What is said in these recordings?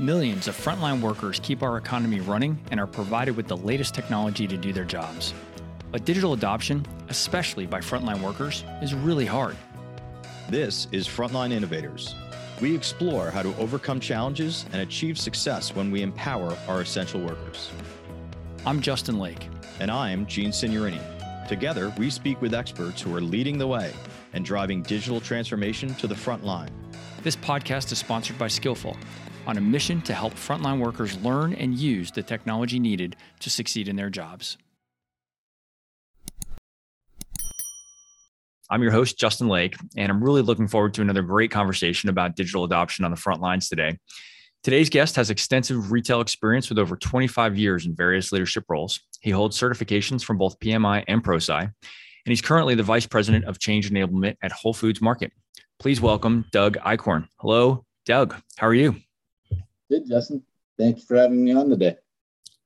Millions of frontline workers keep our economy running and are provided with the latest technology to do their jobs. But digital adoption, especially by frontline workers, is really hard. This is Frontline Innovators. We explore how to overcome challenges and achieve success when we empower our essential workers. I'm Justin Lake. And I'm Gene Signorini. Together, we speak with experts who are leading the way and driving digital transformation to the front line. This podcast is sponsored by Skillful on a mission to help frontline workers learn and use the technology needed to succeed in their jobs. I'm your host, Justin Lake, and I'm really looking forward to another great conversation about digital adoption on the front lines today. Today's guest has extensive retail experience with over 25 years in various leadership roles. He holds certifications from both PMI and ProSci, and he's currently the Vice President of Change Enablement at Whole Foods Market. Please welcome Doug Eichhorn. Hello, Doug. How are you? Good, Justin. Thank you for having me on today.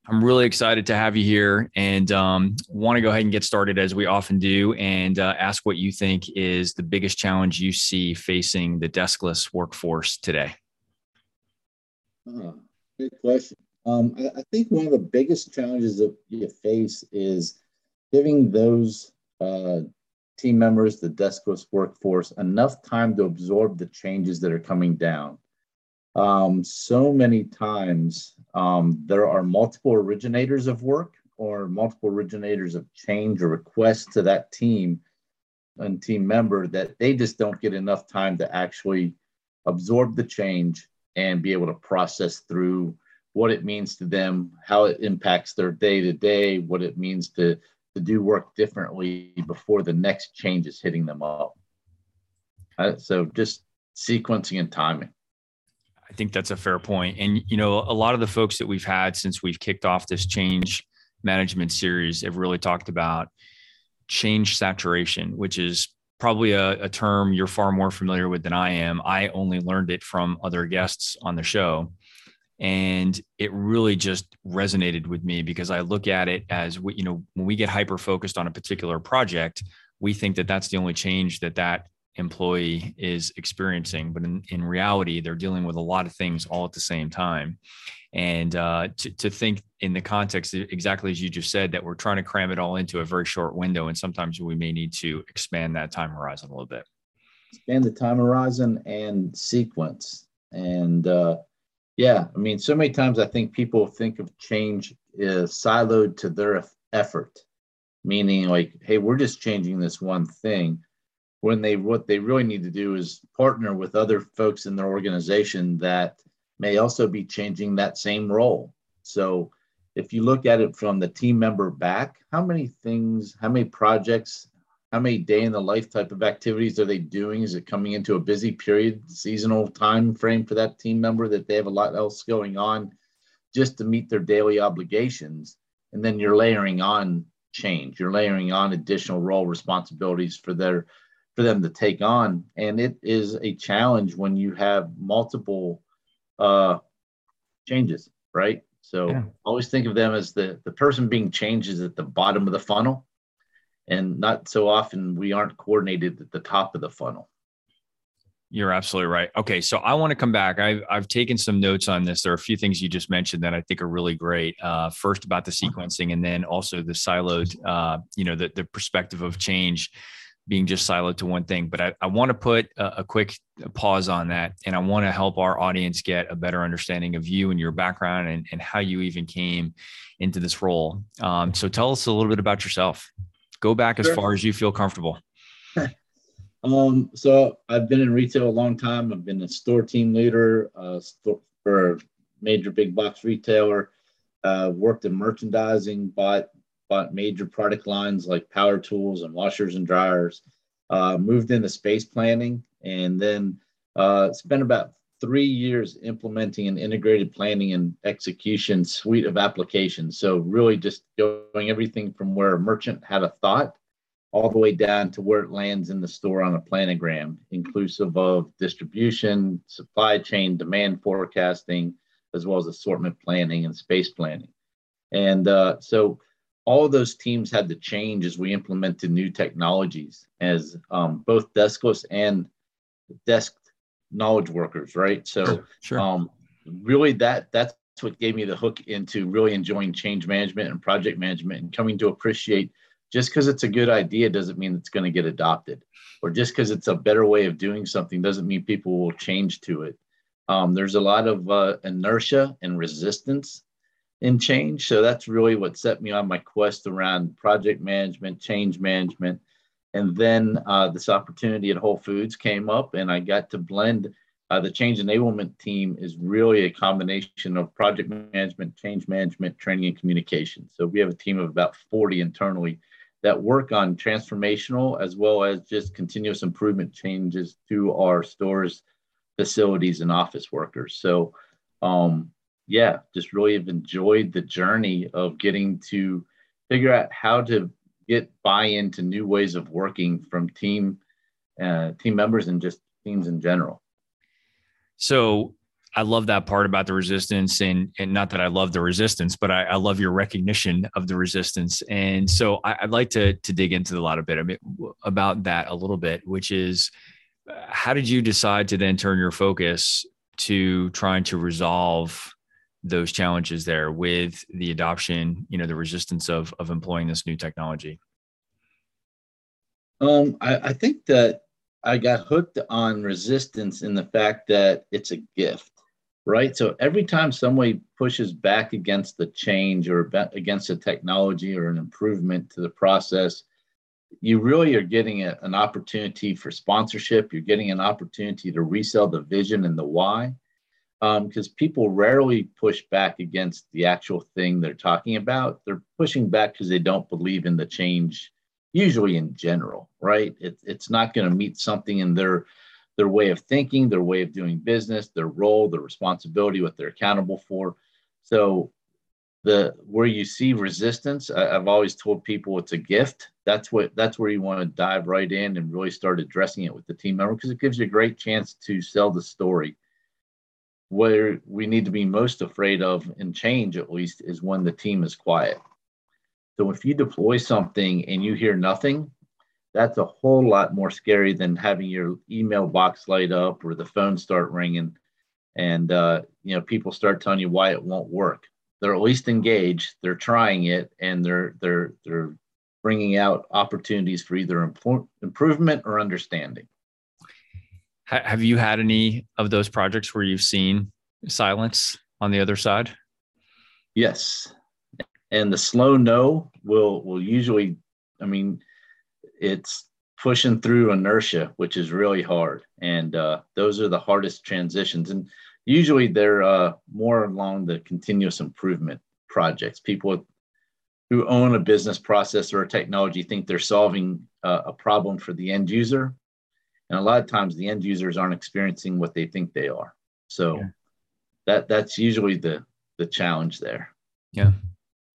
I'm really excited to have you here and um, want to go ahead and get started as we often do and uh, ask what you think is the biggest challenge you see facing the deskless workforce today. Uh, good question. Um, I, I, think one of the biggest challenges that you face is giving those uh, team members, the deskless workforce, enough time to absorb the changes that are coming down um, so many times um, there are multiple originators of work or multiple originators of change or requests to that team and team member that they just don't get enough time to actually absorb the change and be able to process through what it means to them, how it impacts their day to day, what it means to, to do work differently before the next change is hitting them up. Uh, so just sequencing and timing. I think that's a fair point. And, you know, a lot of the folks that we've had since we've kicked off this change management series have really talked about change saturation, which is probably a, a, term you're far more familiar with than I am. I only learned it from other guests on the show. And it really just resonated with me because I look at it as, you know, when we get hyper focused on a particular project, we think that that's the only change that that employee is experiencing but in, in reality they're dealing with a lot of things all at the same time. And uh, to, to think in the context exactly as you just said that we're trying to cram it all into a very short window and sometimes we may need to expand that time horizon a little bit. Expand the time horizon and sequence. And uh, yeah i mean so many times i think people think of change is siloed to their effort. Meaning like hey we're just changing this one thing when they what they really need to do is partner with other folks in their organization that may also be changing that same role. So if you look at it from the team member back how many things how many projects how many day in the life type of activities are they doing? Is it coming into a busy period seasonal time frame for that team member that they have a lot else going on just to meet their daily obligations? And then you're layering on change. You're layering on additional role responsibilities for their for them to take on. And it is a challenge when you have multiple uh, changes, right? So yeah. always think of them as the, the person being changed is at the bottom of the funnel. And not so often we aren't coordinated at the top of the funnel. You're absolutely right. Okay, so I want to come back. I've I've taken some notes on this. There are a few things you just mentioned that I think are really great. Uh, first about the sequencing, and then also the siloed, uh, you know, the the perspective of change being just siloed to one thing. But I, I want to put a, a, quick pause on that. And I want to help our audience get a better understanding of you and your background and, and how you even came into this role. Um, so tell us a little bit about yourself. Go back sure. as far as you feel comfortable. um, so I've been in retail a long time. I've been a store team leader uh, for a major big box retailer. Uh, worked in merchandising, bought bought major product lines like power tools and washers and dryers. Uh, moved into space planning and then uh, spent about three years implementing an integrated planning and execution suite of applications. So really just going everything from where a merchant had a thought all the way down to where it lands in the store on a planogram, inclusive of distribution, supply chain, demand forecasting, as well as assortment planning and space planning. And uh, so all of those teams had to change as we implemented new technologies as um, both deskless and desk knowledge workers, right? So, sure, sure. Um, really that that's what gave me the hook into really enjoying change management and project management and coming to appreciate just because it's a good idea doesn't mean it's going to get adopted or just because it's a better way of doing something doesn't mean people will change to it um, there's a lot of uh, inertia and resistance in change. So that's really what set me on my quest around project management change management. And then uh, this opportunity at whole foods came up and i got to blend uh, the change enablement team is really a combination of project management change management training and communication. So we have a team of about 40 internally that work on transformational as well as just continuous improvement changes to our stores, facilities, and office workers. So, um, yeah, just really have enjoyed the journey of getting to figure out how to get buy into new ways of working from team uh, team members and just teams in general. So I love that part about the resistance and and not that I love the resistance, but I, I love your recognition of the resistance. And so I, would like to to dig into a lot of bit about that a little bit, which is uh, how did you decide to then turn your focus to trying to resolve those challenges there with the adoption, you know, the resistance of of employing this new technology? Um, I, I think that I got hooked on resistance in the fact that it's a gift right? So every time somebody pushes back against the change or against a technology or an improvement to the process, you really are getting a, an opportunity for sponsorship. You're getting an opportunity to resell the vision and the why. Because um, people rarely push back against the actual thing they're talking about. They're pushing back because they don't believe in the change, usually in general, right? It, it's not going to meet something in their their way of thinking, their way of doing business, their role, their responsibility, what they're accountable for. So the where you see resistance, I, have always told people it's a gift. That's what that's where you want to dive right in and really start addressing it with the team member because it gives you a great chance to sell the story. Where we need to be most afraid of and change at least is when the team is quiet. So if you deploy something and you hear nothing, that's a whole lot more scary than having your email box light up or the phone start ringing and uh, you know people start telling you why it won't work they're at least engaged they're trying it and they're they're they're bringing out opportunities for either imp- improvement or understanding have you had any of those projects where you've seen silence on the other side yes and the slow no will will usually i mean it's pushing through inertia, which is really hard. And uh, those are the hardest transitions. And usually they're uh, more along the continuous improvement projects. People who own a business process or a technology think they're solving uh, a problem for the end user. And a lot of times the end users aren't experiencing what they think they are. So yeah. that that's usually the the challenge there. Yeah.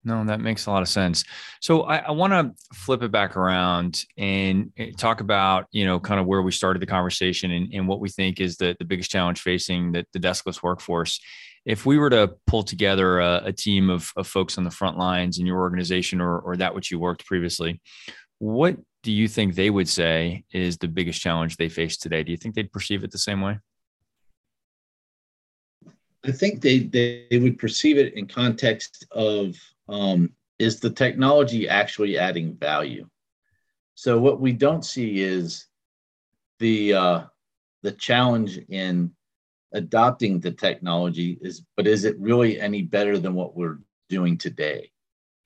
No, that makes a lot of sense. So I, I want to flip it back around and talk about, you know, kind of where we started the conversation and, and what we think is the, the biggest challenge facing the, the deskless workforce. If we were to pull together a, a team of, of folks on the front lines in your organization or, or that which you worked previously, what do you think they would say is the biggest challenge they face today? Do you think they'd perceive it the same way? I think they, they, they would perceive it in context of um, is the technology actually adding value? So what we don't see is the uh, the challenge in adopting the technology is, but is it really any better than what we're doing today?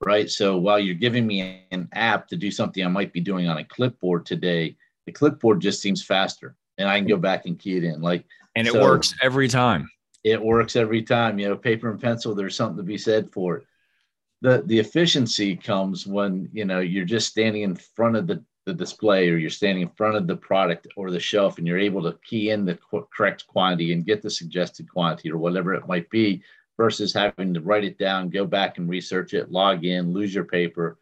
Right. So while you're giving me an app to do something I might be doing on a clipboard today, the clipboard just seems faster, and I can go back and key it in. Like, and it so works every time. It works every time. You know, paper and pencil. There's something to be said for it the the efficiency comes when you know you're just standing in front of the, the display or you're standing in front of the product or the shelf and you're able to key in the correct quantity and get the suggested quantity or whatever it might be versus having to write it down go back and research it log in lose your paper.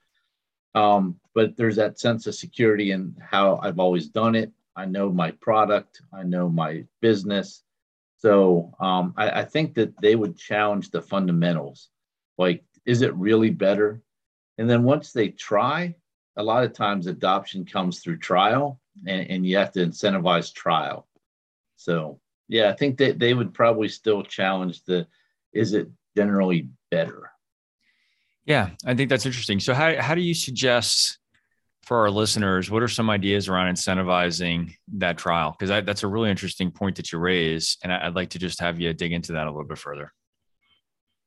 Um, but there's that sense of security in how i've always done it. I know my product. I know my business. So um, I, I think that they would challenge the fundamentals. Like is it really better? And then once they try, a lot of times adoption comes through trial and, and you have to incentivize trial. So yeah, I think that they would probably still challenge the is it generally better? Yeah, I think that's interesting. So how how do you suggest for our listeners, what are some ideas around incentivizing that trial? Because that's a really interesting point that you raise, and I'd like to just have you dig into that a little bit further.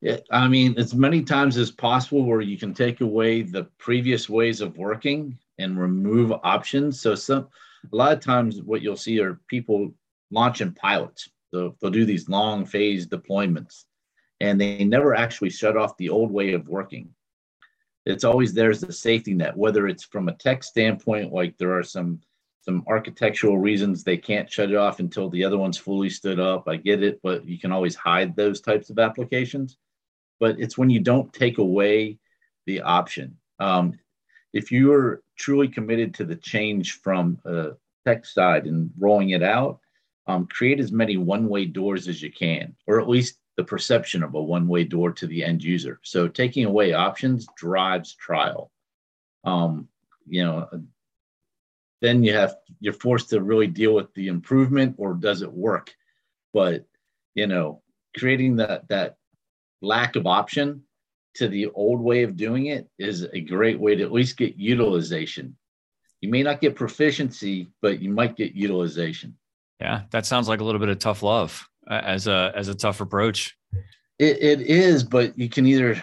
Yeah, I mean, as many times as possible where you can take away the previous ways of working and remove options. So some a lot of times what you'll see are people launching pilots. So they'll do these long phase deployments and they never actually shut off the old way of working. It's always there's the safety net whether it's from a tech standpoint like there are some some architectural reasons they can't shut it off until the other one's fully stood up. I get it but you can always hide those types of applications. But it's when you don't take away the option. Um, if you're truly committed to the change from a tech side and rolling it out um, create as many one-way doors as you can or at least the perception of a one way door to the end user. So taking away options drives trial. Um, you know, then you have you're forced to really deal with the improvement or does it work? But you know, creating that that lack of option to the old way of doing it is a great way to at least get utilization. You may not get proficiency, but you might get utilization. Yeah, that sounds like a little bit of tough love as a as a tough approach. It, it is, but you can either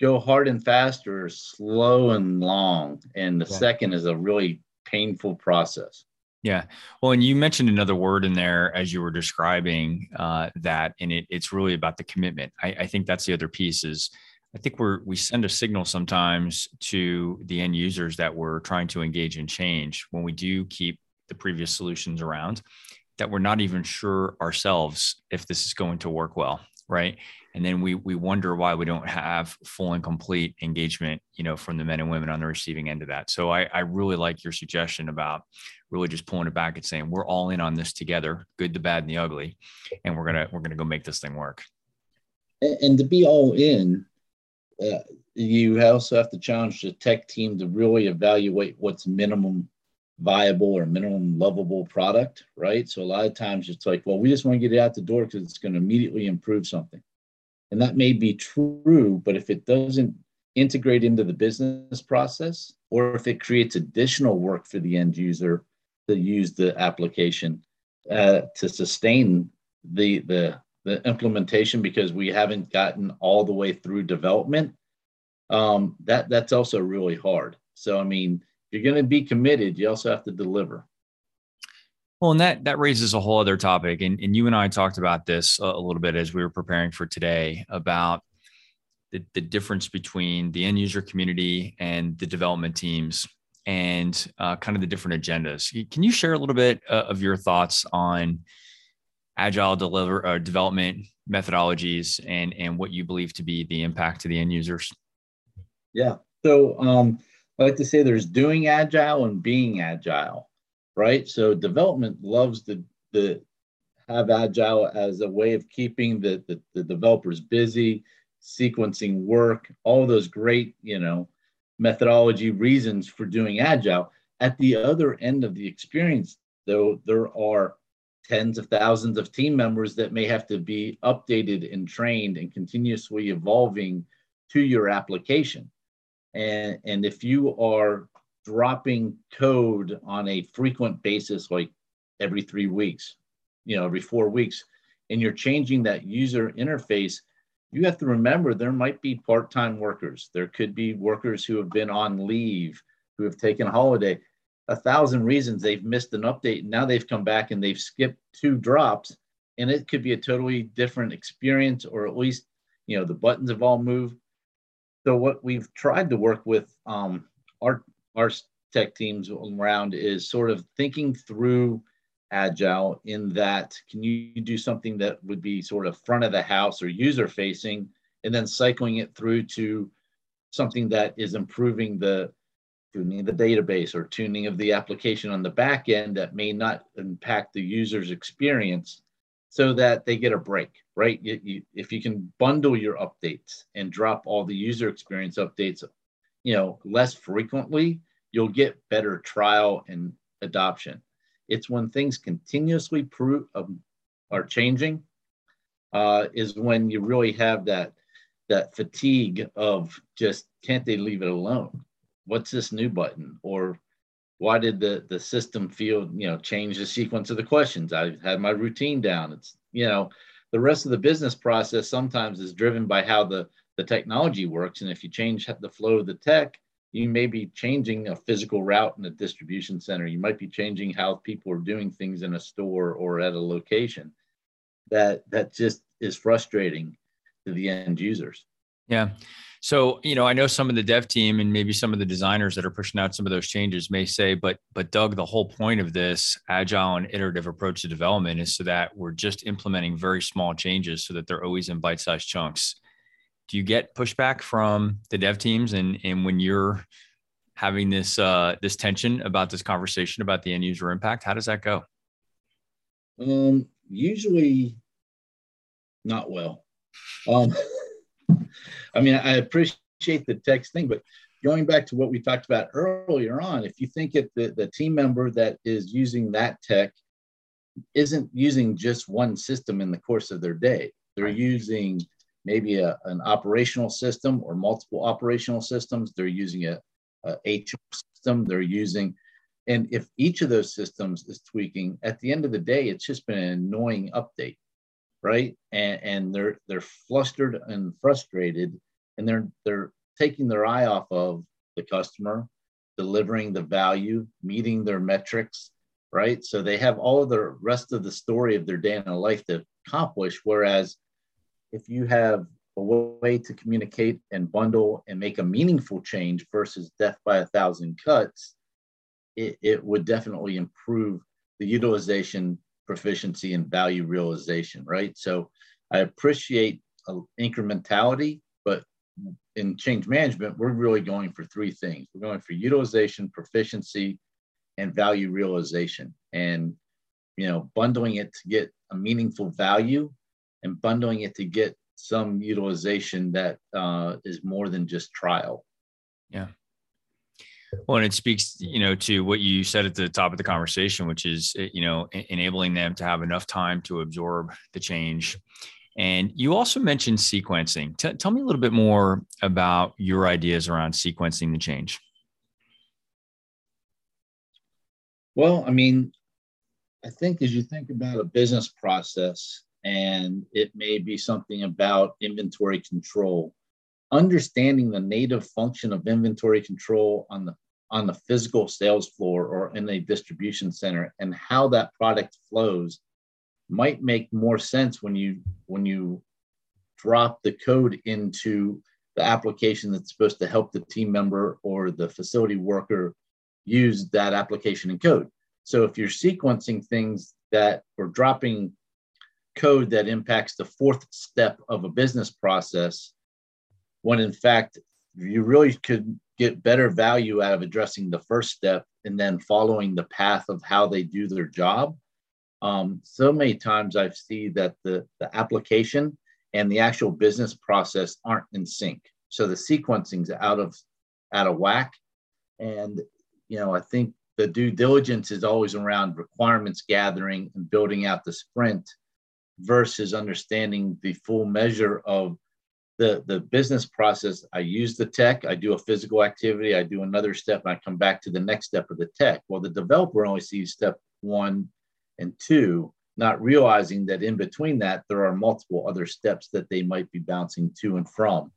go hard and fast or slow and long, and the yeah. second is a really painful process. Yeah. Well, and you mentioned another word in there as you were describing uh, that, and it, it's really about the commitment. I, I think that's the other piece is I think we're we send a signal sometimes to the end users that we're trying to engage in change when we do keep the previous solutions around that we're not even sure ourselves if this is going to work well right? And then we we wonder why we don't have full and complete engagement you know from the men and women on the receiving end of that. So i i really like your suggestion about really just pulling it back and saying we're all in on this together good the bad and the ugly and we're gonna we're gonna go make this thing work. And, to be all in uh, you also have to challenge the tech team to really evaluate what's minimum viable or minimum lovable product, right? So a lot of times it's like, well, we just want to get it out the door because it's going to immediately improve something. And that may be true, but if it doesn't integrate into the business process, or if it creates additional work for the end user to use the application uh, to sustain the, the, the implementation because we haven't gotten all the way through development, um, that, that's also really hard. So, I mean, you're going to be committed, you also have to deliver. Well, and that that raises a whole other topic, and and you and I talked about this a, a little bit as we were preparing for today about the, the difference between the end user community and the development teams and uh, kind of the different agendas. Can you share a little bit uh, of your thoughts on agile deliver uh, development methodologies and and what you believe to be the impact to the end users? Yeah. So um, I like to say there's doing agile and being agile, right? So development loves to, the have agile as a way of keeping the, the, the developers busy, sequencing work, all those great, you know, methodology reasons for doing agile. At the other end of the experience, though, there are tens of thousands of team members that may have to be updated and trained and continuously evolving to your application. And, and if you are dropping code on a frequent basis, like every three weeks, you know, every four weeks, and you're changing that user interface, you have to remember there might be part time workers. There could be workers who have been on leave, who have taken a holiday. A thousand reasons they've missed an update. Now they've come back and they've skipped two drops, and it could be a totally different experience, or at least, you know, the buttons have all moved so what we've tried to work with um, our our tech teams around is sort of thinking through agile in that can you do something that would be sort of front of the house or user facing and then cycling it through to something that is improving the tuning of the database or tuning of the application on the back end that may not impact the user's experience so that they get a break, right? You, you, if you can bundle your updates and drop all the user experience updates, you know, less frequently, you'll get better trial and adoption. It's when things continuously prove, um, are changing uh, is when you really have that that fatigue of just can't they leave it alone? What's this new button? Or why did the the system feel you know change the sequence of the questions? I had my routine down. It's you know the rest of the business process sometimes is driven by how the the technology works, and if you change the flow of the tech, you may be changing a physical route in a distribution center. You might be changing how people are doing things in a store or at a location. That that just is frustrating to the end users. Yeah. So, you know, I know some of the dev team and maybe some of the designers that are pushing out some of those changes may say, but but Doug, the whole point of this agile and iterative approach to development is so that we're just implementing very small changes so that they're always in bite-sized chunks. Do you get pushback from the dev teams and and when you're having this uh this tension about this conversation about the end user impact, how does that go? Um usually not well. Um I mean, I appreciate the text thing, but going back to what we talked about earlier on, if you think it the, the team member that is using that tech isn't using just one system in the course of their day, they're right. using maybe a, an operational system or multiple operational systems. They're using a, a HR system. They're using, and if each of those systems is tweaking, at the end of the day, it's just been an annoying update right? And, and they're they're flustered and frustrated, and they're they're taking their eye off of the customer, delivering the value, meeting their metrics, right? So they have all of the rest of the story of their day in a life to accomplish. Whereas if you have a way to communicate and bundle and make a meaningful change versus death by a thousand cuts, it, it would definitely improve the utilization proficiency and value realization, right? So I appreciate uh, incrementality, but in change management, we're really going for three things. We're going for utilization, proficiency, and value realization. And you know, bundling it to get a meaningful value and bundling it to get some utilization that uh, is more than just trial. Yeah. Well, and it speaks, you know, to what you said at the top of the conversation, which is, eh, you know, enabling them to have enough time to absorb the change. And you also mentioned sequencing. T- tell me a little bit more about your ideas around sequencing the change. Well, I mean, I think as you think about a business process, and it may be something about inventory control, understanding the native function of inventory control on the on the physical sales floor or in a distribution center and how that product flows might make more sense when you when you drop the code into the application that's supposed to help the team member or the facility worker use that application and code. So if you're sequencing things that or dropping code that impacts the fourth step of a business process, when in fact you really could get better value out of addressing the first step and then following the path of how they do their job. Um, so many times I've seen that the, the application and the actual business process aren't in sync. So the sequencing's out of out of whack. And you know, I think the due diligence is always around requirements gathering and building out the sprint versus understanding the full measure of the the business process i use the tech i do a physical activity i do another step and i come back to the next step of the tech. Well the developer only sees step one and two not realizing that in between that there are multiple other steps that they might be bouncing to and from.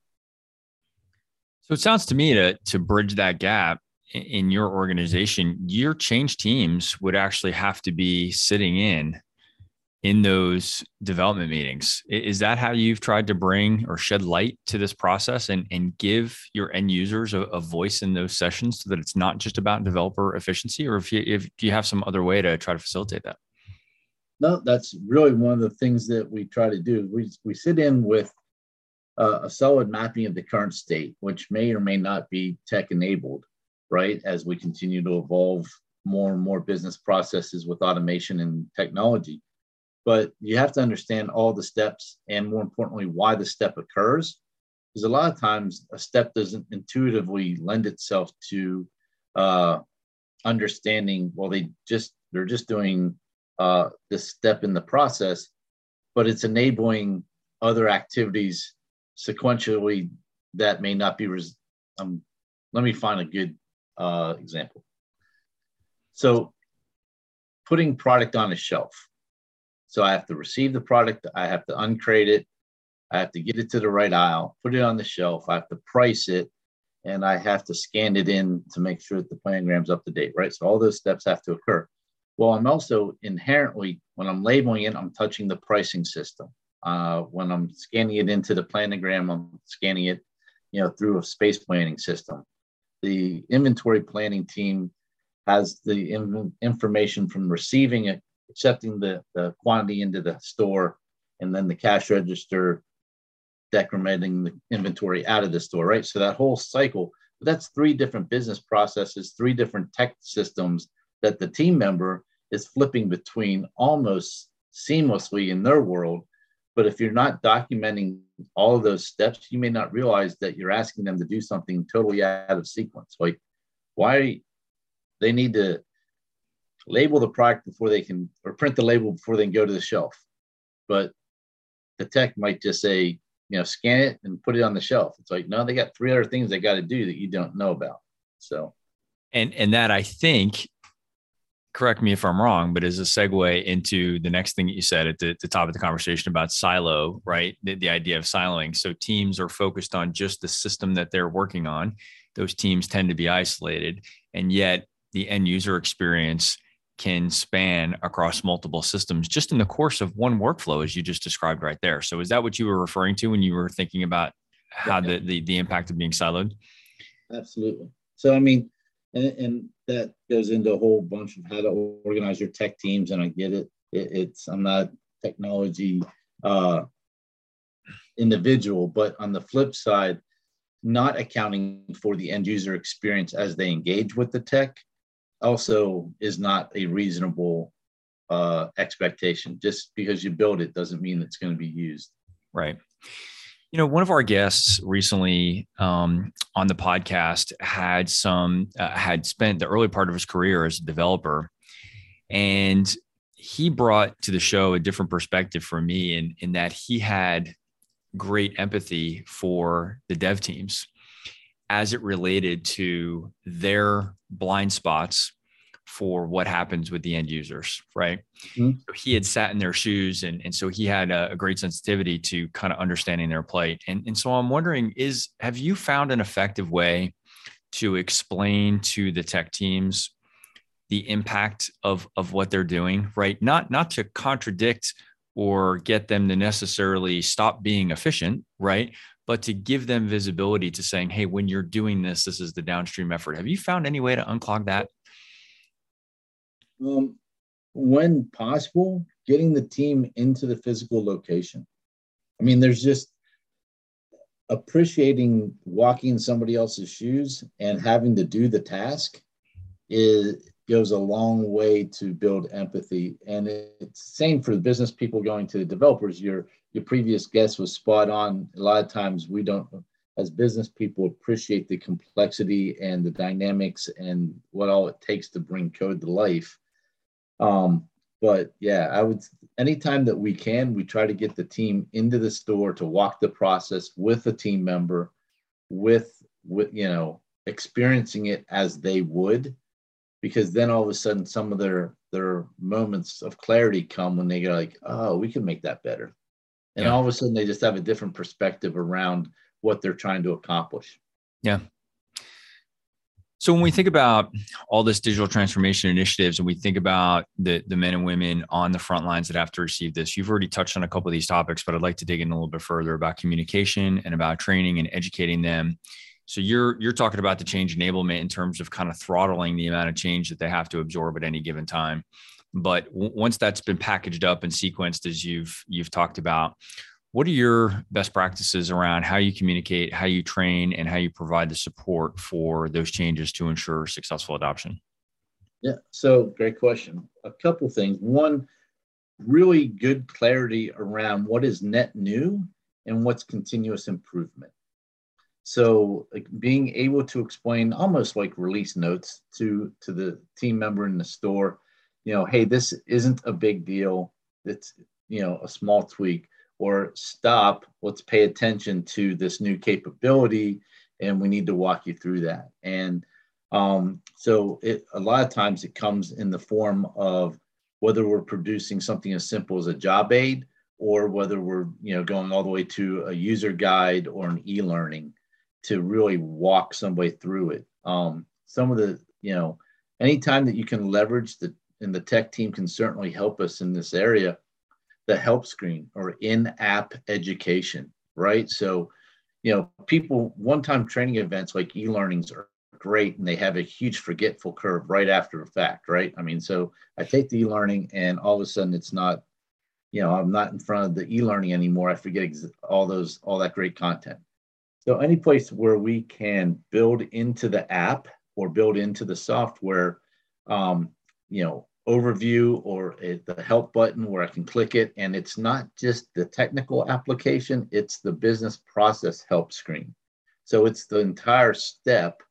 So it sounds to me to to bridge that gap in your organization your change teams would actually have to be sitting in in those development meetings. Is that how you've tried to bring or shed light to this process and, and give your end users a, a voice in those sessions so that it's not just about developer efficiency? Or if you, if you have some other way to try to facilitate that? No, that's really one of the things that we try to do. We, we sit in with uh, a solid mapping of the current state, which may or may not be tech enabled, right? As we continue to evolve more and more business processes with automation and technology but you have to understand all the steps and more importantly why the step occurs because a lot of times a step doesn't intuitively lend itself to uh, understanding well they just they're just doing uh, this step in the process but it's enabling other activities sequentially that may not be. Res- um, let me find a good uh, example. So, putting product on a shelf. So I have to receive the product, I have to uncrate it, I have to get it to the right aisle, put it on the shelf, I have to price it, and I have to scan it in to make sure that the planogram's up to date, right? So all those steps have to occur. Well, I'm also inherently, when I'm labeling it, I'm touching the pricing system. Uh, when I'm scanning it into the planogram, I'm scanning it, you know, through a space planning system. The inventory planning team has the information from receiving it, accepting the, the quantity into the store, and then the cash register decrementing the inventory out of the store, right? So that whole cycle, But that's three different business processes, three different tech systems that the team member is flipping between almost seamlessly in their world. But if you're not documenting all of those steps, you may not realize that you're asking them to do something totally out of sequence. Like, why they need to label the product before they can, or print the label before they can go to the shelf. But the tech might just say, you know, scan it and put it on the shelf. It's like, no, they got three other things they got to do that you don't know about. So, and and that I think, correct me if I'm wrong, but is a segue into the next thing that you said at the, the top of the conversation about silo, right? The, the idea of siloing. So teams are focused on just the system that they're working on. Those teams tend to be isolated, and yet the end user experience can span across multiple systems just in the course of one workflow, as you just described right there. So, is that what you were referring to when you were thinking about how the, the, the impact of being siloed? Absolutely. So, I mean, and, and, that goes into a whole bunch of how to organize your tech teams. And I get it. it it's, I'm not technology uh, individual, but on the flip side, not accounting for the end user experience as they engage with the tech also is not a reasonable uh, expectation. Just because you build it doesn't mean it's going to be used. Right. You know, one of our guests recently um, on the podcast had some uh, had spent the early part of his career as a developer, and he brought to the show a different perspective for me in in that he had great empathy for the dev teams as it related to their blind spots for what happens with the end users, right? Mm-hmm. So he had sat in their shoes, and, and so he had a, a, great sensitivity to kind of understanding their plight. And, and so I'm wondering, is have you found an effective way to explain to the tech teams the impact of of what they're doing, right? Not not to contradict or get them to necessarily stop being efficient, right? But to give them visibility to saying, hey, when you're doing this, this is the downstream effort. Have you found any way to unclog that? Um, when possible, getting the team into the physical location. I mean, there's just appreciating walking in somebody else's shoes and having to do the task is goes a long way to build empathy. And it's same for the business people going to the developers. Your your previous guest was spot on. A lot of times we don't, as business people, appreciate the complexity and the dynamics and what all it takes to bring code to life. Um, but yeah, I would anytime that we can, we try to get the team into the store to walk the process with a team member, with with you know experiencing it as they would because then all of a sudden some of their their moments of clarity come when they go like oh we can make that better and yeah. all of a sudden they just have a different perspective around what they're trying to accomplish yeah so when we think about all this digital transformation initiatives and we think about the, the men and women on the front lines that have to receive this, you've already touched on a couple of these topics, but I'd like to dig in a little bit further about communication and about training and educating them so you're you're talking about the change enablement in terms of kind of throttling the amount of change that they have to absorb at any given time. But w- once that's been packaged up and sequenced as you've you've talked about, what are your best practices around how you communicate, how you train, and how you provide the support for those changes to ensure successful adoption? Yeah, so great question. A couple things. One, really good clarity around what is net new and what's continuous improvement. So like, being able to explain almost like release notes to to the team member in the store, you know, hey, this isn't a big deal. It's you know a small tweak. Or stop. Let's pay attention to this new capability and we need to walk you through that. And um, so it, a lot of times it comes in the form of whether we're producing something as simple as a job aid or whether we're you know going all the way to a user guide or an e-learning to really walk somebody through it. Um, some of the you know anytime that you can leverage the and the tech team can certainly help us in this area the help screen or in-app education right? So you know people one-time training events like e-learnings are great and they have a huge forgetful curve right after the fact right? I mean so i take the e-learning and all of a sudden it's not you know i'm not in front of the e-learning anymore. I forget ex- all those all that great content. So any place where we can build into the app or build into the software um, you know overview or a, the help button where I can click it. And it's not just the technical application, it's the business process help screen. So it's the entire step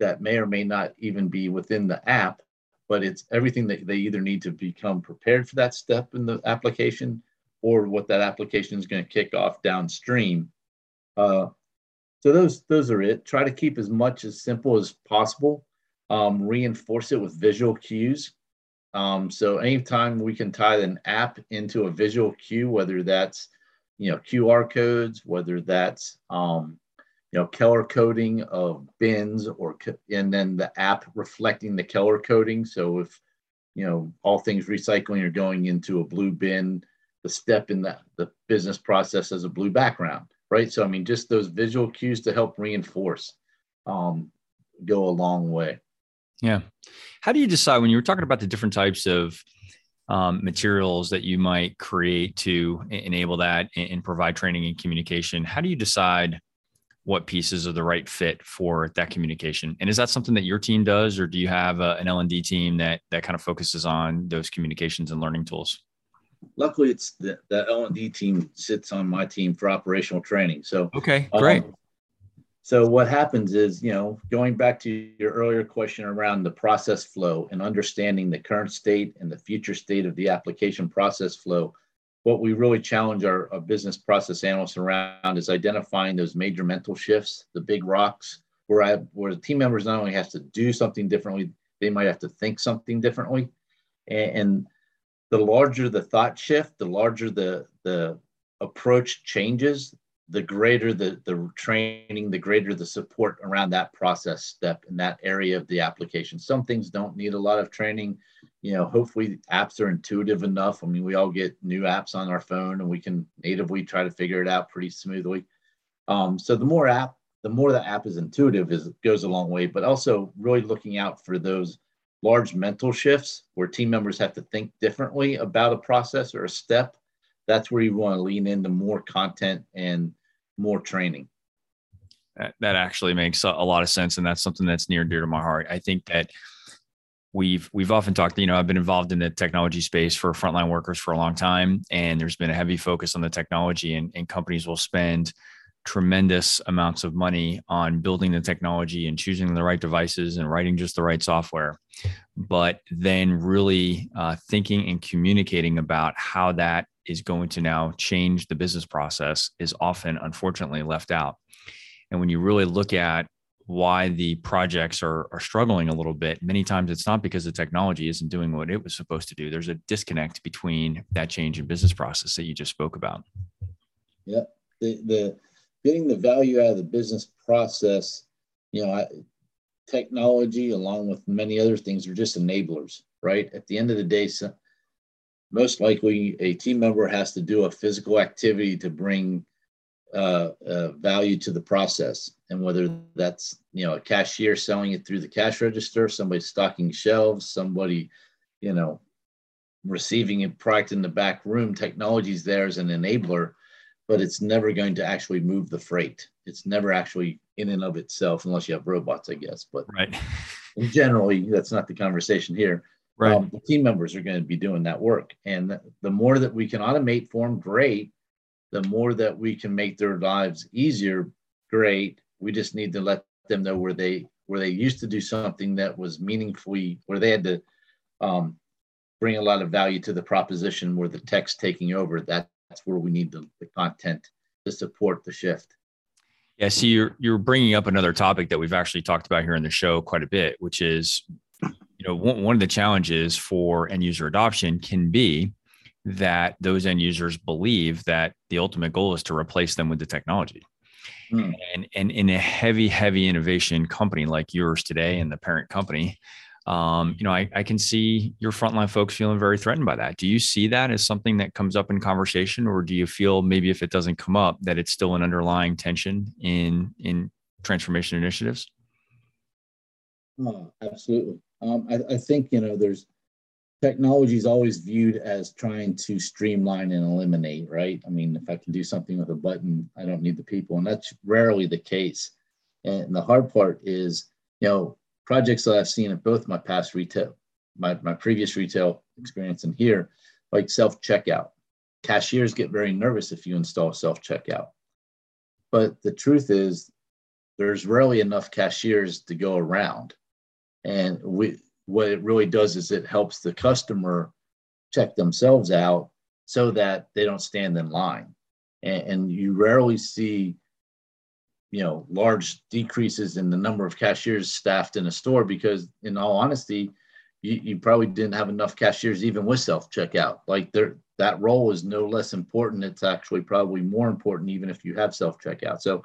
that may or may not even be within the app, but it's everything that they either need to become prepared for that step in the application or what that application is going to kick off downstream. Uh, so those those are it. Try to keep as much as simple as possible. Um, reinforce it with visual cues. Um, so anytime we can tie an app into a visual cue, whether that's you know QR codes, whether that's um, you know color coding of bins, or and then the app reflecting the color coding. So if you know all things recycling are going into a blue bin, the step in the, the business process has a blue background, right? So I mean, just those visual cues to help reinforce um, go a long way. Yeah. How do you decide when you were talking about the different types of um, materials that you might create to enable that and, provide training and communication? How do you decide what pieces are the right fit for that communication? And is that something that your team does, or do you have a, an L and D team that that kind of focuses on those communications and learning tools? Luckily, it's the, the L and D team sits on my team for operational training. So okay, great. Um, so what happens is, you know, going back to your earlier question around the process flow and understanding the current state and the future state of the application process flow, what we really challenge our, our business process analysts around is identifying those major mental shifts, the big rocks, where I where the team members not only have to do something differently, they might have to think something differently. And, and the larger the thought shift, the larger the the approach changes, the greater the, the training, the greater the support around that process step in that area of the application. Some things don't need a lot of training. You know, hopefully apps are intuitive enough. I mean, we all get new apps on our phone and we can natively try to figure it out pretty smoothly. Um, so the more app, the more the app is intuitive is goes a long way, but also really looking out for those large mental shifts where team members have to think differently about a process or a step that's where you want to lean into more content and more training. That, that actually makes a, a lot of sense, and that's something that's near and dear to my heart. I think that we've we've often talked you know i've been involved in the technology space for frontline workers for a long time and there's been a heavy focus on the technology and, and companies will spend tremendous amounts of money on building the technology and choosing the right devices and writing just the right software but then really uh, thinking and communicating about how that is going to now change the business process is often unfortunately left out. And when you really look at why the projects are, are struggling a little bit, many times it's not because the technology isn't doing what it was supposed to do. There's a disconnect between that change in business process that you just spoke about. Yeah. The, the getting the value out of the business process, you know, I, technology along with many other things are just enablers, right? At the end of the day, most likely a team member has to do a physical activity to bring uh, uh, value to the process. And whether that's, you know, a cashier selling it through the cash register, somebody stocking shelves, somebody, you know, receiving a product in the back room, technology is there as an enabler, but it's never going to actually move the freight. It's never actually in and of itself, unless you have robots, I guess. But right. generally, that's not the conversation here. Right. Um, the team members are going to be doing that work. And the more that we can automate for them, great. The more that we can make their lives easier, great. We just need to let them know where they where they used to do something that was meaningfully where they had to um, bring a lot of value to the proposition where the tech's taking over. That, that's where we need the, the content to support the shift. Yeah, see, you're you're bringing up another topic that we've actually talked about here in the show quite a bit, which is, you know, one, one of the challenges for end user adoption can be that those end users believe that the ultimate goal is to replace them with the technology. Hmm. And, and in a heavy, heavy innovation company like yours today and the parent company, um, you know, I, I can see your frontline folks feeling very threatened by that. Do you see that as something that comes up in conversation, or do you feel maybe if it doesn't come up, that it's still an underlying tension in in transformation initiatives? Oh, absolutely. Um, I, I think you know there's technology is always viewed as trying to streamline and eliminate, right? I mean, if I can do something with a button, I don't need the people, and that's rarely the case. And the hard part is, you know, projects that I've seen at both my past retail, my, my previous retail experience and here, like self checkout. Cashiers get very nervous if you install self checkout. But the truth is, there's rarely enough cashiers to go around. And we, what it really does is it helps the customer check themselves out so that they don't stand in line. And, and you rarely see, you know, large decreases in the number of cashiers staffed in a store because, in all honesty, you, you probably didn't have enough cashiers even with self checkout. Like there, that role is no less important. It's actually probably more important even if you have self checkout. So,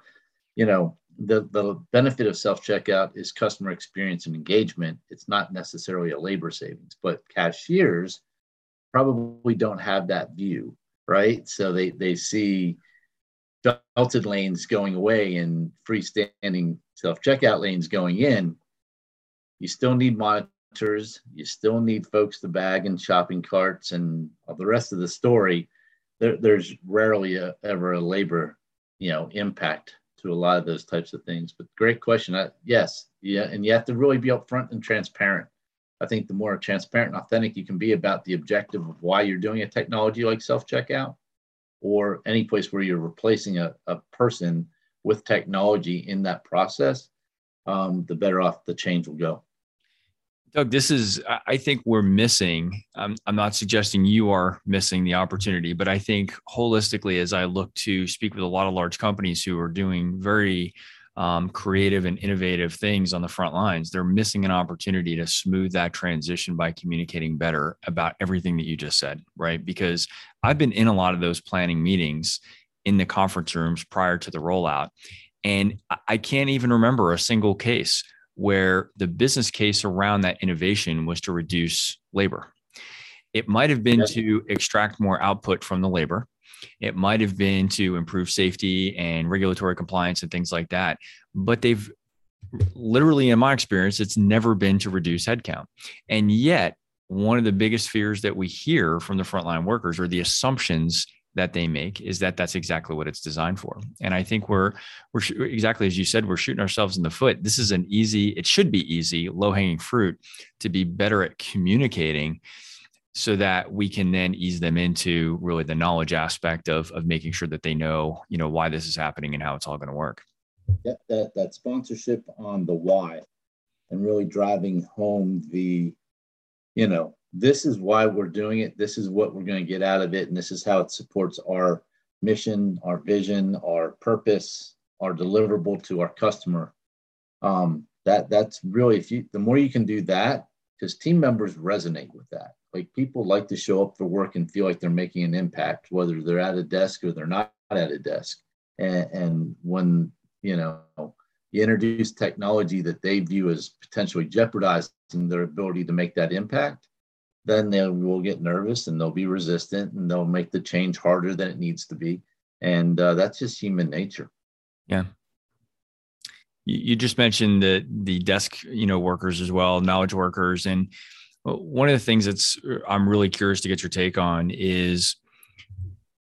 you know, the, the benefit of self checkout is customer experience and engagement. It's not necessarily a labor savings, but cashiers probably don't have that view, right? So they, they see belted lanes going away and freestanding self checkout lanes going in. You still need monitors, you still need folks to bag and shopping carts and the rest of the story. There, there's rarely a, ever a labor you know impact to a lot of those types of things. But great question. I, yes, yeah, and you have to really be upfront and transparent. I think the more transparent and authentic you can be about the objective of why you're doing a technology like self checkout, or any place where you're replacing a, a person with technology in that process, um, the better off the change will go. Doug, this is, I think we're missing. I'm not suggesting you are missing the opportunity, but I think holistically, as I look to speak with a lot of large companies who are doing very um, creative and innovative things on the front lines, they're missing an opportunity to smooth that transition by communicating better about everything that you just said, right? Because I've been in a lot of those planning meetings in the conference rooms prior to the rollout. And I can't even remember a single case where the business case around that innovation was to reduce labor. It might have been to extract more output from the labor. It might have been to improve safety and regulatory compliance and things like that. But they've literally, in my experience, it's never been to reduce headcount. And yet, one of the biggest fears that we hear from the frontline workers are the assumptions that they make is that that's exactly what it's designed for. And I think we're we're exactly as you said, we're shooting ourselves in the foot. This is an easy, it should be easy, low hanging fruit to be better at communicating so that we can then ease them into really the knowledge aspect of of making sure that they know, you know, why this is happening and how it's all going to work. Yeah, that, that sponsorship on the why and really driving home the, you know, this is why we're doing it. This is what we're going to get out of it. And this is how it supports our mission, our vision, our purpose, our deliverable to our customer. Um, that that's really if you the more you can do that, because team members resonate with that. Like people like to show up for work and feel like they're making an impact, whether they're at a desk or they're not at a desk. And, and when you know you introduce technology that they view as potentially jeopardizing their ability to make that impact, then they will get nervous and they'll be resistant and they'll make the change harder than it needs to be. And uh, that's just human nature. Yeah. You, just mentioned the the desk, you know, workers as well, knowledge workers, and one of the things that's I'm really curious to get your take on is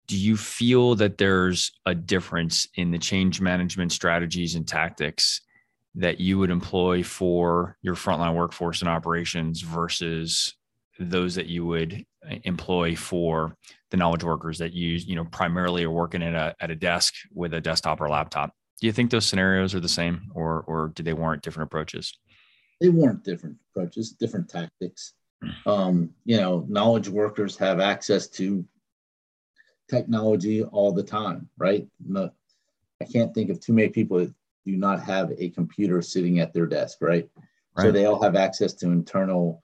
do you feel that there's a difference in the change management strategies and tactics that you would employ for your frontline workforce and operations versus those that you would uh, employ for the knowledge workers that you you know primarily are working at a at a desk with a desktop or laptop do you think those scenarios are the same or or do they warrant different approaches they warrant different approaches different tactics Um, you know, knowledge workers have access to technology all the time, right? No, I can't think of too many people that do not have a computer sitting at their desk, right? right. So they all have access to internal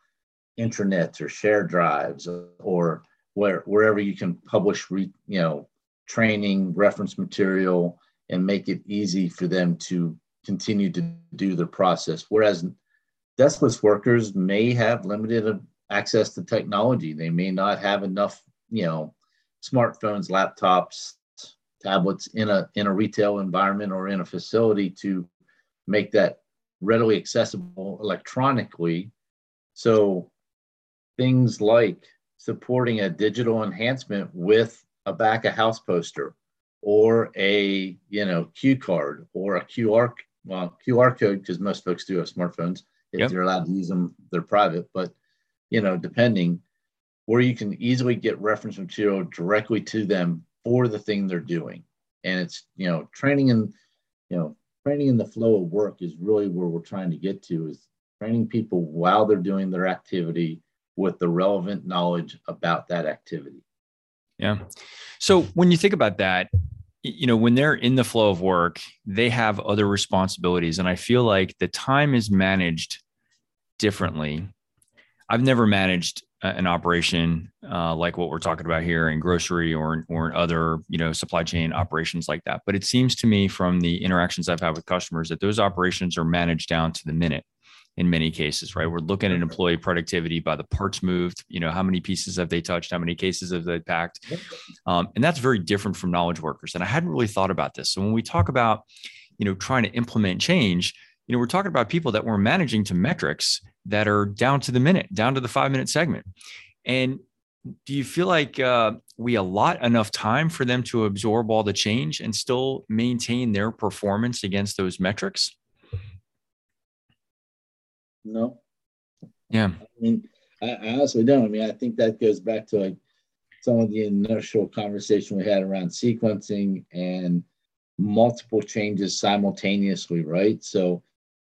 intranets or share drives or where wherever you can publish re, you know training reference material and make it easy for them to continue to do their process. Whereas deskless workers may have limited access to technology. They may not have enough you know smartphones laptops tablets in a in a retail environment or in a facility to make that readily accessible electronically. So things like supporting a digital enhancement with a back of house poster or a you know cue card or a qr well qr code because most folks do have smartphones if yep. they're allowed to use them they're private but you know depending where you can easily get reference material directly to them for the thing they're doing and it's you know training and you know training in the flow of work is really where we're trying to get to is training people while they're doing their activity with the relevant knowledge about that activity. Yeah. So when you think about that, you know, when they're in the flow of work, they have other responsibilities. And I feel like the time is managed differently. I've never managed an operation uh, like what we're talking about here in grocery or or in other you know supply chain operations like that. But it seems to me from the interactions I've had with customers that those operations are managed down to the minute in many cases, right? We're looking at employee productivity by the parts moved, you know, how many pieces have they touched? How many cases have they packed? Um, and that's very different from knowledge workers. And I hadn't really thought about this. So when we talk about, you know, trying to implement change, you know, we're talking about people that we're managing to metrics that are down to the minute, down to the five minute segment. And do you feel like uh, we allot enough time for them to absorb all the change and still maintain their performance against those metrics? No. Yeah. I mean, I, I honestly don't. I mean, I think that goes back to like some of the initial conversation we had around sequencing and multiple changes simultaneously, right? So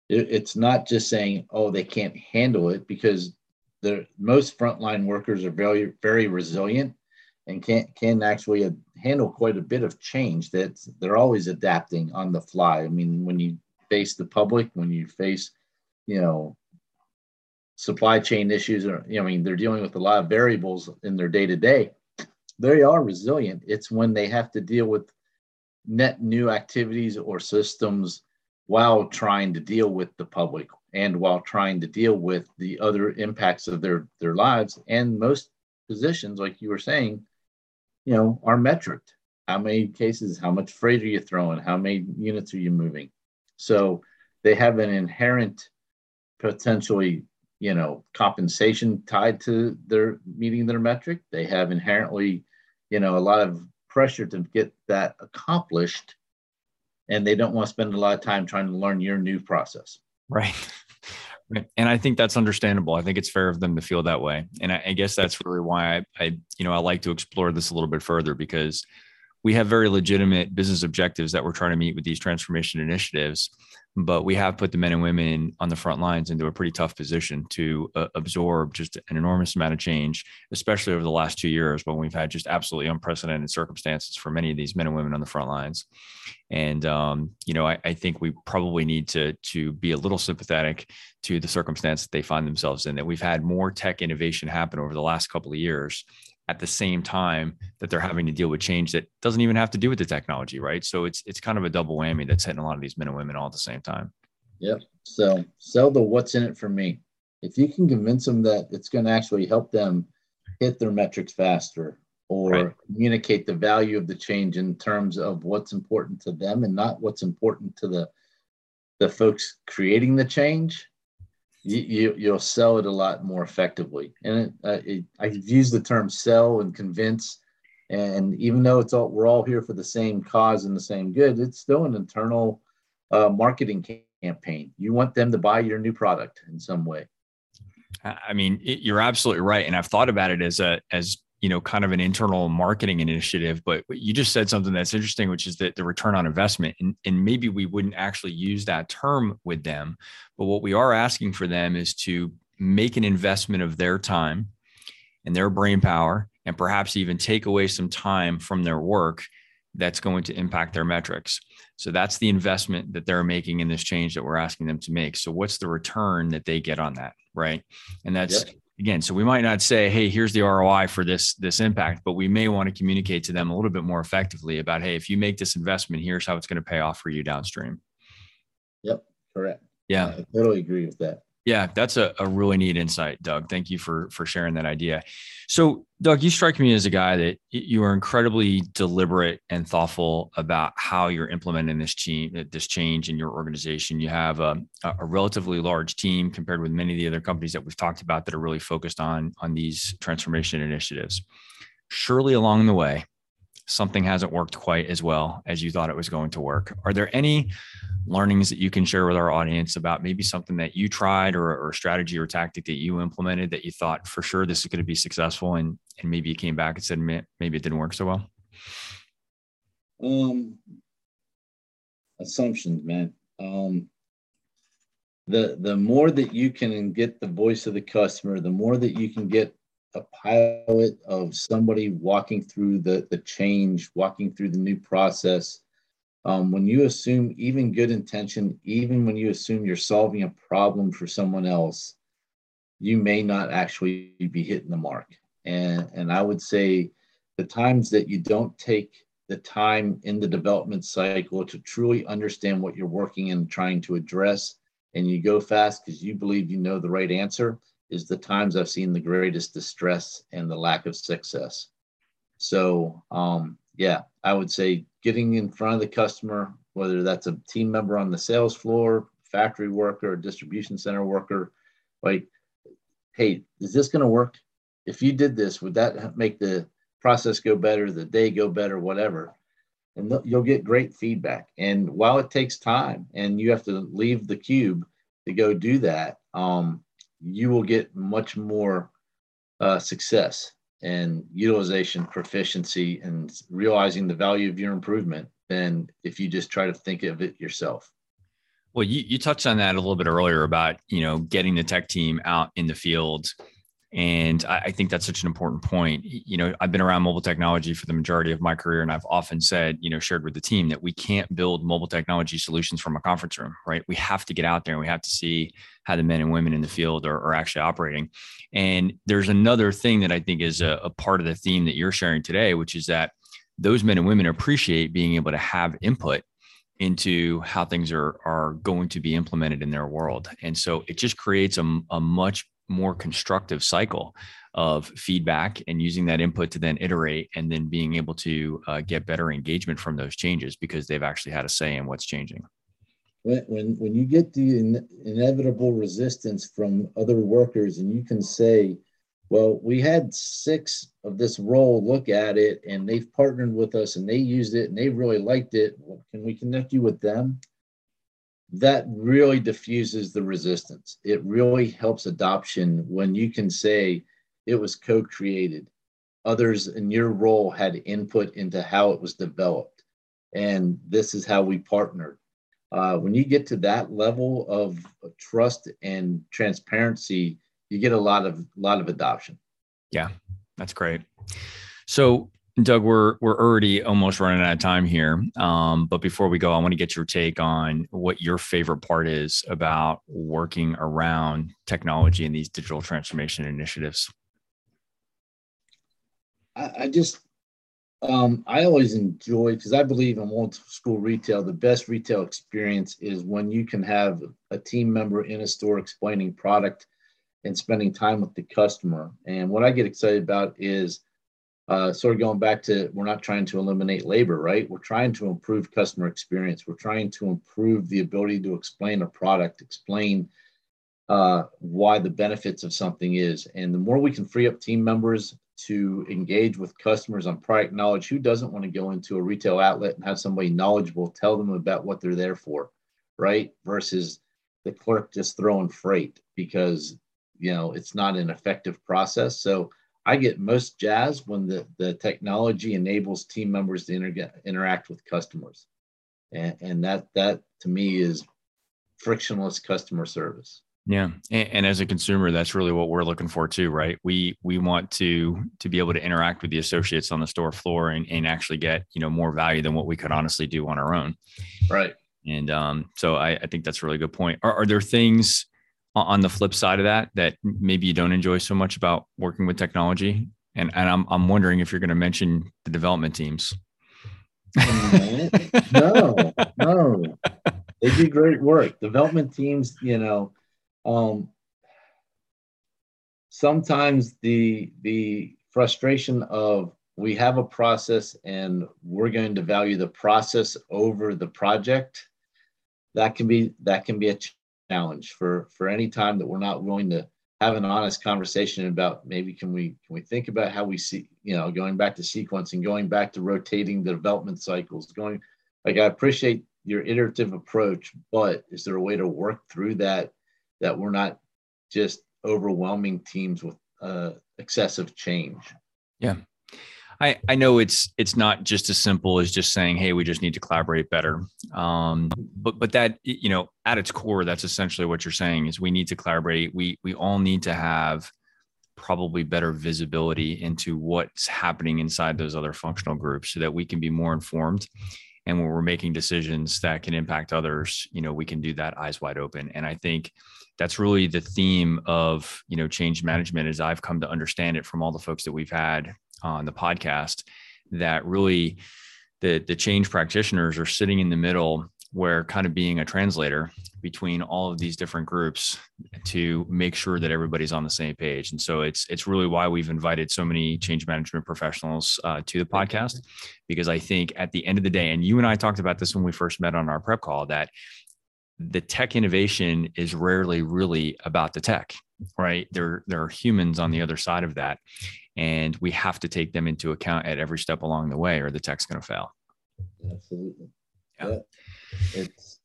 it, it's not just saying, oh, they can't handle it because the most frontline workers are very, very resilient and can can actually handle quite a bit of change. That they're always adapting on the fly. I mean, when you face the public, when you face you know supply chain issues or you know, I mean they're dealing with a lot of variables in their day to day. They are resilient. It's when they have to deal with net new activities or systems while trying to deal with the public and while trying to deal with the other impacts of their their lives and most positions like you were saying you know are metriced how many cases how much freight are you throwing how many units are you moving so they have an inherent potentially you know compensation tied to their meeting their metric. They have inherently you know a lot of pressure to get that accomplished and they don't want to spend a lot of time trying to learn your new process. Right. And i think that's understandable. I think it's fair of them to feel that way. And i, I guess that's really why I, I you know i like to explore this a little bit further because we have very legitimate business objectives that we're trying to meet with these transformation initiatives but we have put the men and women on the front lines into a pretty tough position to uh, absorb just an enormous amount of change, especially over the last two years when we've had just absolutely unprecedented circumstances for many of these men and women on the front lines. And um, you know, I, I, think we probably need to to be a little sympathetic to the circumstance that they find themselves in. That we've had more tech innovation happen over the last couple of years at the same time that they're having to deal with change that doesn't even have to do with the technology, right? So it's it's kind of a double whammy that's hitting a lot of these men and women all at the same time. Yep. So sell the what's in it for me. If you can convince them that it's going to actually help them hit their metrics faster or right. communicate the value of the change in terms of what's important to them and not what's important to the the folks creating the change you, you will sell it a lot more effectively. And it, uh, it, I've used the term sell and convince, and even though it's all we're all here for the same cause and the same good, it's still an internal uh, marketing campaign. You want them to buy your new product in some way. I mean, it, you're absolutely right, and I've thought about it as a as you know kind of an internal marketing initiative but you just said something that's interesting which is that the return on investment and, and maybe we wouldn't actually use that term with them but what we are asking for them is to make an investment of their time and their brain power and perhaps even take away some time from their work that's going to impact their metrics. So that's the investment that they're making in this change that we're asking them to make. So what's the return that they get on that, right? And that's yep. Again, so we might not say, "Hey, here's the ROI for this this impact," but we may want to communicate to them a little bit more effectively about, "Hey, if you make this investment, here's how it's going to pay off for you downstream." Yep, correct. Yeah, I totally agree with that. Yeah, that's a, a really neat insight, Doug. Thank you for for sharing that idea. So, Doug, you strike me as a guy that you are incredibly deliberate and thoughtful about how you're implementing this change, this change in your organization. You have a, a relatively large team compared with many of the other companies that we've talked about that are really focused on on these transformation initiatives. Surely, along the way, something hasn't worked quite as well as you thought it was going to work. Are there any learnings that you can share with our audience about maybe something that you tried or, or strategy or tactic that you implemented that you thought for sure this is going to be successful and and maybe you came back and said maybe it didn't work so well? Um, assumptions, man. Um, the the more that you can get the voice of the customer, the more that you can get a pilot of somebody walking through the the change, walking through the new process. Um, when you assume even good intention, even when you assume you're solving a problem for someone else, you may not actually be hitting the mark. And and I would say the times that you don't take the time in the development cycle to truly understand what you're working and trying to address, and you go fast because you believe you know the right answer, is the times I've seen the greatest distress and the lack of success. So, um, yeah, I would say getting in front of the customer, whether that's a team member on the sales floor, factory worker, distribution center worker, like, hey, is this going to work? If you did this, would that make the process go better, the day go better, whatever? And you'll get great feedback. And while it takes time and you have to leave the cube to go do that, um, you will get much more uh, success and utilization proficiency and realizing the value of your improvement than if you just try to think of it yourself. Well, you, you touched on that a little bit earlier about, you know, getting the tech team out in the field and I, I, think that's such an important point. You know, I've been around mobile technology for the majority of my career, and I've often said, you know, shared with the team that we can't build mobile technology solutions from a conference room, right? We have to get out there and we have to see how the men and women in the field are, are actually operating. And there's another thing that I think is a, a part of the theme that you're sharing today, which is that those men and women appreciate being able to have input into how things are are going to be implemented in their world and so it just creates a, a much more constructive cycle of feedback and using that input to then iterate and then being able to uh, get better engagement from those changes because they've actually had a say in what's changing. When when, when you get the in, inevitable resistance from other workers and you can say well we had six of this role look at it and they've partnered with us and they used it and they really liked it. Can we connect you with them that really diffuses the resistance. It really helps adoption when you can say it was co created. Others in your role had input into how it was developed. And this is how we partnered. Uh, when you get to that level of trust and transparency, you get a lot of lot of adoption. Yeah, that's great. So Doug, we're we're already almost running out of time here. Um, but before we go, I want to get your take on what your favorite part is about working around technology and these digital transformation initiatives. I, I just um, I always enjoy because I believe in old school retail. The best retail experience is when you can have a team member in a store explaining product and spending time with the customer. And what I get excited about is uh, sort of going back to we're not trying to eliminate labor, right? We're trying to improve customer experience. We're trying to improve the ability to explain a product, explain uh, why the benefits of something is. And the more we can free up team members to engage with customers on product knowledge, who doesn't want to go into a retail outlet and have somebody knowledgeable tell them about what they're there for, right? Versus the clerk just throwing freight because you know it's not an effective process. So I get most jazz when the, the technology enables team members to inter- interact with customers. And, and that, that to me is frictionless customer service. Yeah, and, and, as a consumer, that's really what we're looking for too, right? We we want to to be able to interact with the associates on the store floor and, and actually get you know more value than what we could honestly do on our own. Right. And um, so I, I think that's a really good point. Are, are there things on the flip side of that that maybe you don't enjoy so much about working with technology? And and I'm I'm wondering if you're going to mention the development teams. no, no, they do great work. Development teams, you know, um, sometimes the the frustration of we have a process and we're going to value the process over the project that can be that can be a challenge for for any time that we're not willing to have an honest conversation about maybe can we can we think about how we see you know going back to sequencing going back to rotating the development cycles going like i appreciate your iterative approach but is there a way to work through that that we're not just overwhelming teams with uh, excessive change? Yeah I, I know it's it's not just as simple as just saying, hey, we just need to collaborate better. Um, but but that you know, at its core, that's essentially what you're saying is we need to collaborate. We we all need to have probably better visibility into what's happening inside those other functional groups so that we can be more informed. And when we're making decisions that can impact others, you know, we can do that eyes wide open. And I think that's really the theme of you know change management as I've come to understand it from all the folks that we've had on the podcast that really the the change practitioners are sitting in the middle where kind of being a translator between all of these different groups to make sure that everybody's on the same page. And so it's it's really why we've invited so many change management professionals uh, to the podcast because i think at the end of the day and you and i talked about this when we first met on our prep call that the tech innovation is rarely really about the tech right? There there are humans on the other side of that and we have to take them into account at every step along the way or the tech's going to fail. Absolutely. Yeah, yeah. it's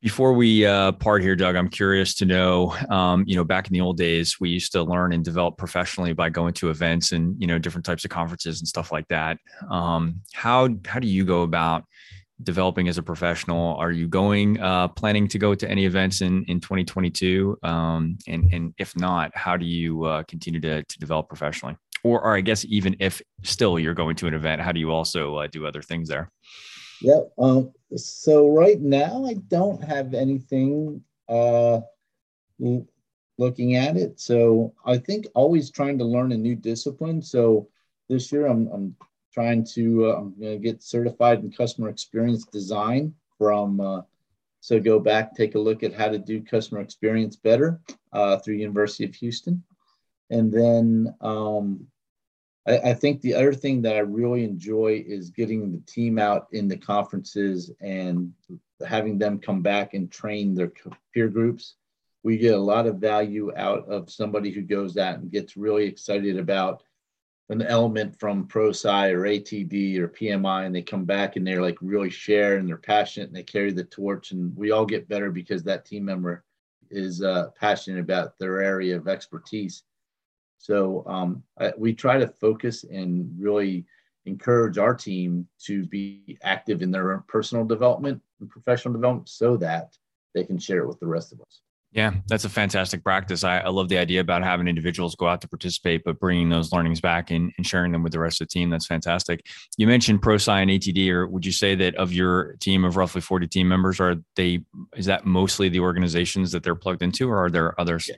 before we uh, part here doug i'm curious to know um, you know back in the old days we used to learn and develop professionally by going to events and you know different types of conferences and stuff like that. Um, how how do you go about developing as a professional? Are you going uh, planning to go to any events in in 2022? Um, and and if not, how do you uh, continue to to develop professionally? Or, or I guess even if still you're going to an event, how do you also uh, do other things there? Yeah. Um, so right now, I don't have anything uh, looking at it. So I think always trying to learn a new discipline. So this year, I'm, I'm trying to uh, I'm get certified in customer experience design from uh, so go back take a look at how to do customer experience better uh, through University of Houston, and then um, I, I, think the other thing that I really enjoy is getting the team out in the conferences and having them come back and train their peer groups. We get a lot of value out of somebody who goes out and gets really excited about an element from ProSci or ATD or PMI, and they come back and they're like really share and they're passionate and they carry the torch, and we all get better because that team member is uh, passionate about their area of expertise. So um, I, we try to focus and really encourage our team to be active in their personal development and professional development so that they can share it with the rest of us. Yeah, that's a fantastic practice. I, I, love the idea about having individuals go out to participate, but bringing those learnings back and, and sharing them with the rest of the team. That's fantastic. You mentioned ProSci and ATD, or would you say that of your team of roughly 40 team members, are they, is that mostly the organizations that they're plugged into, or are there others?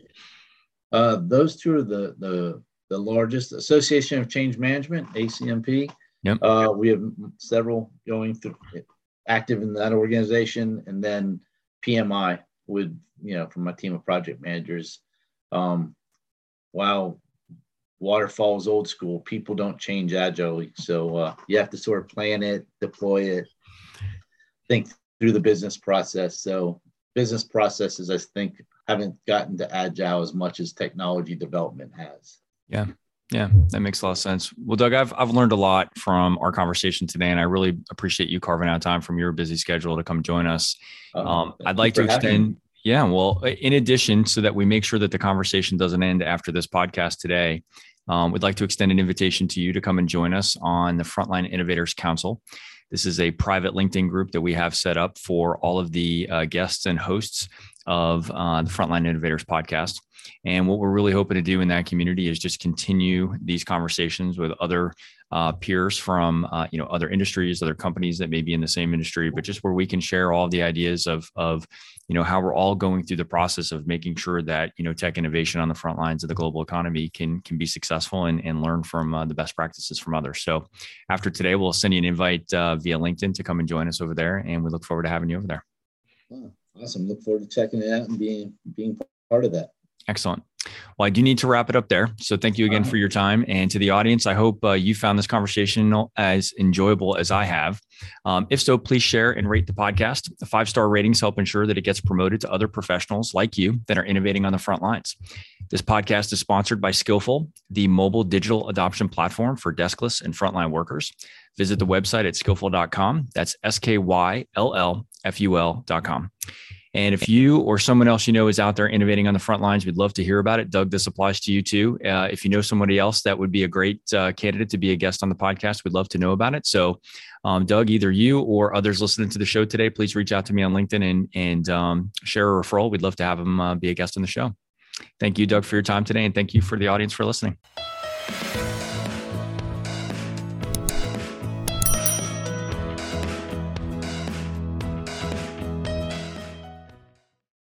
Uh, those two are the, the, the largest Association of Change Management, ACMP. Yep. Uh, we have several going through active in that organization, and then PMI would you know, from my team of project managers. Um, while waterfall is old school, people don't change agilely. So uh, you have to sort of plan it, deploy it, think through the business process. So business processes, I think, haven't gotten to agile as much as technology development has. Yeah. Yeah, that makes a lot of sense. Well, Doug, I've I've learned a lot from our conversation today, and I really appreciate you carving out time from your busy schedule to come join us. Uh, um, I'd like to extend yeah. Well, in addition, so that we make sure that the conversation doesn't end after this podcast today, um, we'd like to extend an invitation to you to come and join us on the Frontline Innovators Council. This is a private LinkedIn group that we have set up for all of the uh, guests and hosts of uh, the Frontline Innovators podcast. And what we're really hoping to do in that community is just continue these conversations with other uh, peers from uh, you know other industries, other companies that may be in the same industry, but just where we can share all the ideas of of you know how we're all going through the process of making sure that you know tech innovation on the front lines of the global economy can can be successful and, and learn from uh, the best practices from others. So after today, we'll send you an invite uh, via LinkedIn to come and join us over there, and we look forward to having you over there. Oh, awesome! Look forward to checking it out and being being part of that. Excellent. Well, I do need to wrap it up there. So thank you again for your time. And to the audience, I hope uh, you found this conversation as enjoyable as I have. Um, if so, please share and rate the podcast. The five star ratings help ensure that it gets promoted to other professionals like you that are innovating on the front lines. This podcast is sponsored by Skyllful, the mobile digital adoption platform for deskless and frontline workers. Visit the website at skyllful.com. That's S K Y L L F U L.com. And if you or someone else you know is out there innovating on the front lines, we'd love to hear about it. Doug, this applies to you too. Uh, if you know somebody else that would be a great uh, candidate to be a guest on the podcast, we'd love to know about it. So, um, Doug, either you or others listening to the show today, please reach out to me on LinkedIn and, and um, share a referral. We'd love to have him uh, be a guest on the show. Thank you, Doug, for your time today. And thank you for the audience for listening.